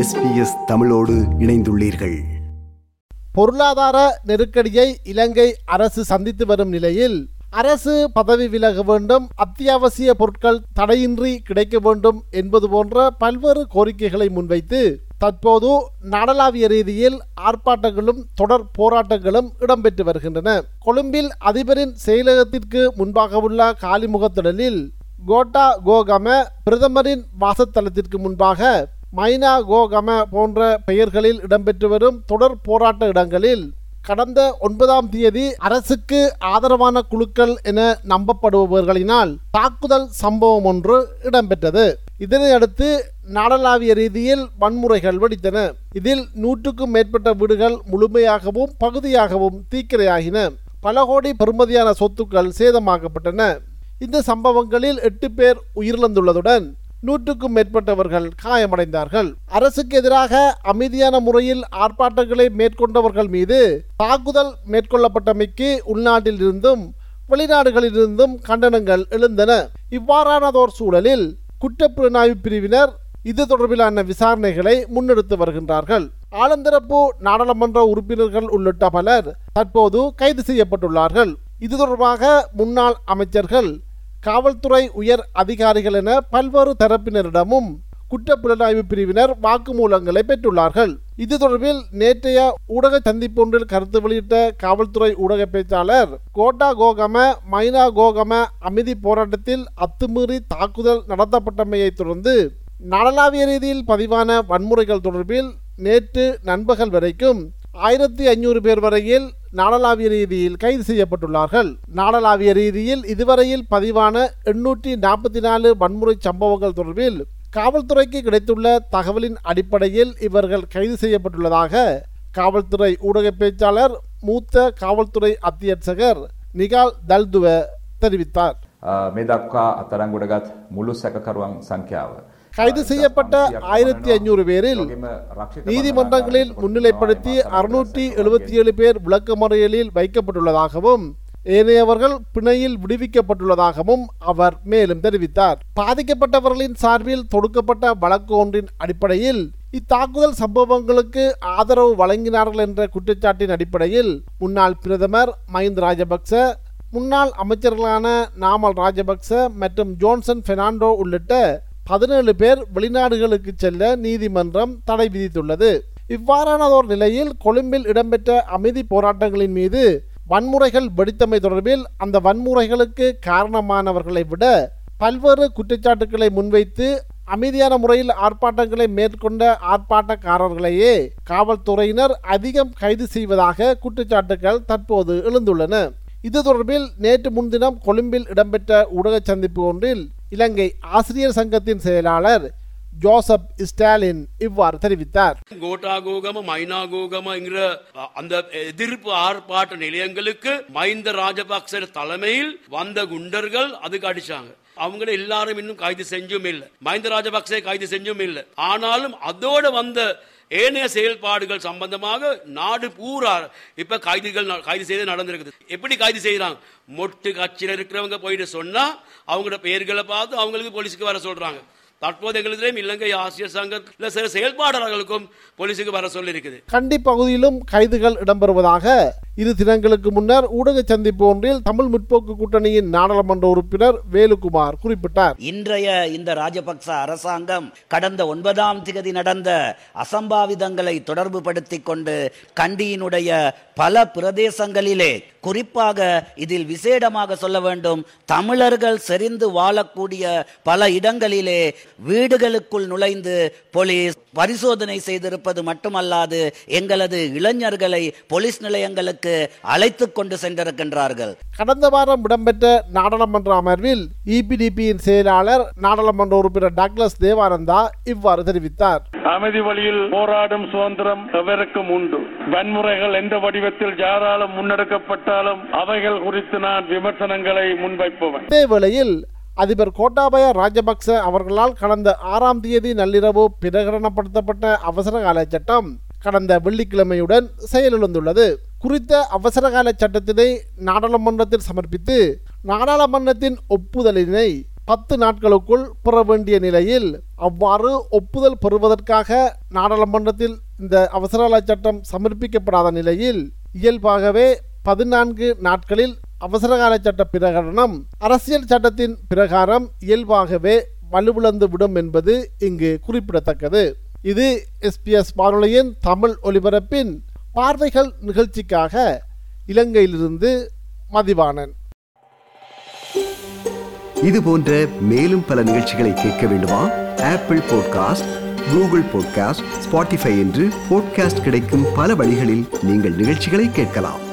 SBS தமிழோடு இணைந்துள்ளீர்கள். பொருளாதார நெருக்கடியை இலங்கை அரசு சந்தித்து வரும் நிலையில் அரசு பதவி விலக வேண்டும் அத்தியாவசிய பொருட்கள் தடையின்றி கிடைக்க வேண்டும் என்பது போன்ற பல்வேறு கோரிக்கைகளை முன்வைத்து தற்போது நாடளாவிய ரீதியில் ஆர்ப்பாட்டங்களும் தொடர் போராட்டங்களும் இடம்பெற்று வருகின்றன. கொழும்பில் அதிபரின் செயலகத்திற்கு முன்பாக உள்ள காலிமுகத்திடலில் கோட்டா கோகம பிரதமரின் வாசத்தலத்திற்கு முன்பாக மைனா கோகம போன்ற பெயர்களில் இடம்பெற்று வரும் தொடர் போராட்ட இடங்களில் கடந்த ஒன்பதாம் தேதி அரசுக்கு ஆதரவான குழுக்கள் என நம்பப்படுபவர்களினால் தாக்குதல் சம்பவம் ஒன்று இடம்பெற்றது. இதனையடுத்து நாடளாவிய ரீதியில் வன்முறைகள் வெடித்தன. இதில் நூற்றுக்கும் மேற்பட்ட வீடுகள் முழுமையாகவும் பகுதியாகவும் தீக்கிரையாகின. பல கோடி பெறுமதியான சொத்துக்கள் சேதமாக்கப்பட்டன. இந்த சம்பவங்களில் எட்டு பேர் உயிரிழந்துள்ளதுடன் நூற்றுக்கும் மேற்பட்டவர்கள் காயமடைந்தார்கள். அரசுக்கு எதிராக அமைதியான முறையில் ஆர்ப்பாட்டங்களை மேற்கொண்டவர்கள் மீது தாக்குதல் மேற்கொள்ளப்பட்டமைக்கு உள்நாட்டில் இருந்தும் வெளிநாடுகளிலிருந்தும் கண்டனங்கள் எழுந்தன. இவ்வாறானதோர் சூழலில் குற்றப்புலனாய்வு பிரிவினர் இது தொடர்பிலான விசாரணைகளை முன்னெடுத்து வருகின்றார்கள். ஆலந்திரப்பு நாடாளுமன்ற உறுப்பினர்கள் உள்ளிட்ட பலர் தற்போது கைது செய்யப்பட்டுள்ளார்கள். இது தொடர்பாக முன்னாள் அமைச்சர்கள் காவல்துறை உயர் அதிகாரிகள் என பல்வேறு தரப்பினரிடமும் குற்றப்புலனாய்வு பிரிவினர் வாக்குமூலங்களை பெற்றுள்ளார்கள். இது தொடர்பில் நேற்றைய ஊடக சந்திப்பொன்றில் கருத்து வெளியிட்ட காவல்துறை ஊடக பேச்சாளர் கோட்டா கோகம மைனா கோகம அமைதி போராட்டத்தில் அத்துமீறி தாக்குதல் நடத்தப்பட்டமையை தொடர்ந்து நாடளாவிய ரீதியில் பதிவான வன்முறைகள் தொடர்பில் நேற்று நண்பகல் வரைக்கும் ஆயிரத்தி ஐநூறு பேர் வரையில் நாடளாவிய ரீதியில் கைது செய்யப்பட்டுள்ளார்கள். நாடளாவிய ரீதியில் இதுவரையில் பதிவான எண்ணூற்றி நாற்பத்தி நாலு வன்முறை சம்பவங்கள் தொடர்பில் காவல்துறைக்கு கிடைத்துள்ள தகவலின் அடிப்படையில் இவர்கள் கைது செய்யப்பட்டுள்ளதாக காவல்துறை ஊடக பேச்சாளர் மூத்த காவல்துறை அத்தியட்சகர் நிகால் தல்துவ தெரிவித்தார். மேதாப்கா அத்தரங்குடகத் முழு சகக்கர்வம் சங்கியாவர். கைது செய்யப்பட்ட ஆயிரத்தி ஐநூறு பேரில் நீதிமன்றங்களில் முன்னிலைப்படுத்தி அறுநூற்றி எழுபத்தி ஏழு பேர் விளக்கமறியலில் வைக்கப்பட்டுள்ளதாகவும் ஏனையவர்கள் பிணையில் விடுவிக்கப்பட்டுள்ளதாகவும் அவர் மேலும் தெரிவித்தார். பாதிக்கப்பட்டவர்களின் சார்பில் தொடுக்கப்பட்ட வழக்கு ஒன்றின் அடிப்படையில் இத்தாக்குதல் சம்பவங்களுக்கு ஆதரவு வழங்கினார்கள் என்ற குற்றச்சாட்டின் அடிப்படையில் முன்னாள் பிரதமர் மஹிந்த ராஜபக்ச முன்னாள் அமைச்சர்களான நாமல் ராஜபக்ச மற்றும் ஜோன்சன் பெர்னாண்டோ உள்ளிட்ட பதினேழு பேர் வெளிநாடுகளுக்கு செல்ல நீதிமன்றம் தடை விதித்துள்ளது. இவ்வாறானதோர் நிலையில் கொழும்பில் இடம்பெற்ற அமைதி போராட்டங்களின் மீது வன்முறைகள் வெடித்தமை தொடர்பில் அந்த வன்முறைகளுக்கு காரணமானவர்களை விட பல்வேறு குற்றச்சாட்டுக்களை முன்வைத்து அமைதியான முறையில் ஆர்ப்பாட்டங்களை மேற்கொண்ட ஆர்ப்பாட்டக்காரர்களையே காவல்துறையினர் அதிகம் கைது செய்வதாக குற்றச்சாட்டுகள் தற்போது எழுந்துள்ளன. இது தொடர்பில் நேற்று முன்தினம் கொழும்பில் இடம்பெற்ற ஊடக சந்திப்பு ஒன்றில் இலங்கை ஆசிரியர் சங்கத்தின் செயலாளர் ஜோசப் ஸ்டாலின் இவ்வாறு தெரிவித்தார். கோட்டாகோகம மைனாகோகமங்கிற என்கிற அந்த எதிர்ப்பு ஆர்ப்பாட்ட நிலையங்களுக்கு மைந்த ராஜபக்ச தலைமையில் வந்த குண்டர்கள் அதுக்கு அடிச்சாங்க. அவங்கள எல்லாரும் இன்னும் கைது செஞ்சும் இல்லை. மஹிந்த ராஜபக்சே கைது செஞ்சும் இல்லை. ஆனாலும் அதோட வந்த ஏனைய செயல்பாடுகள் சம்பந்தமாக நாடு பூரா இப்ப கைதிகள் ந- கைது செய்து நடந்திருக்குது. எப்படி கைது செய்யறாங்க மொட்டு கட்சியில் இருக்கிறவங்க போயிட்டு சொன்னா அவங்களோட பெயர்களை பார்த்து அவங்களுக்கு போலீஸுக்கு வர சொல்றாங்க. தற்போது எங்களுக்கும் இலங்கை ஆசிய சங்கத்தில் சில செயல்பாடாளர்களுக்கும் போலீஸுக்கு வர சொல்லி இருக்குது கண்டி பகுதியிலும் கைதுகள் இடம்பெறுவதாக இரு தினங்களுக்கு முன்னர் ஊடக சந்திப்பு ஒன்றில் தமிழ் முற்போக்கு கூட்டணியின் நாடாளுமன்ற உறுப்பினர் வேலுகுமார் குறிப்பிட்டார். இன்றைய இந்த ராஜபக்ச அரசாங்கம் கடந்த ஒன்பதாம் திகதி நடந்த அசம்பாவிதங்களை தொடர்பு படுத்திக் கொண்டு கண்டியினுடைய பல பிரதேசங்களிலே குறிப்பாக இதில் விசேடமாக சொல்ல வேண்டும் தமிழர்கள் செறிந்து வாழக்கூடிய பல இடங்களிலே வீடுகளுக்குள் நுழைந்து போலீஸ் பரிசோதனை செய்திருப்பது மட்டுமல்லாது எங்களது இளைஞர்களை போலீஸ் நிலையங்களுக்கு அழைத்து கொண்டு சென்றிருக்கின்றார்கள். கடந்த வாரம் இடம்பெற்ற நாடாளுமன்ற அமர்வில் இபிடிபியின் செயலாளர் நாடாளுமன்ற உறுப்பினர் டாக்லஸ் தேவானந்தா இவ்வாறு தெரிவித்தார். அமைதி வழியில் போராடும் சுதந்திரம் எவருக்கும் உண்டு? வன்முறைகள் எந்த வடிவத்தில் யாராலும் முன்னெடுக்கப்பட்டாலும் அவைகள் குறித்து நான் விமர்சனங்களை முன்வைப்பவன். இதேவேளையில் அதிபர் கோட்டாபய ராஜபக்ச அவர்களால் கடந்த ஆறாம் தேதி நள்ளிரவு பிரகடனப்படுத்தப்பட்ட அவசரகால சட்டம் கடந்த வெள்ளிக்கிழமையுடன் செயலிழந்துள்ளது. குறித்த அவசரகால சட்டத்தினை நாடாளுமன்றத்தில் சமர்ப்பித்து நாடாளுமன்றத்தின் ஒப்புதலினை பத்து நாட்களுக்குள் பெற வேண்டிய நிலையில் அவ்வாறு ஒப்புதல் பெறுவதற்காக நாடாளுமன்றத்தில் இந்த அவசரகால சட்டம் சமர்ப்பிக்கப்படாத நிலையில் இயல்பாகவே பதினான்கு நாட்களில் அவசரகால சட்ட பிரகடனம் அரசியல் சட்டத்தின் பிரகாரம் இயல்பாகவே வலுவிழந்து விடும் என்பது இங்கு குறிப்பிடத்தக்கது. இது எஸ்பிஎஸ் வானொலியின் தமிழ் ஒலிபரப்பின் பார்வைகள் நிகழ்ச்சிக்காக இலங்கையிலிருந்து மதிவாணன். இது போன்ற மேலும் பல நிகழ்ச்சிகளை கேட்க வேண்டுமா? Apple podcast Google podcast Spotify என்று பாட்காஸ்ட் கிடைக்கும் பல வழிகளில் நீங்கள் நிகழ்ச்சிகளை கேட்கலாம்.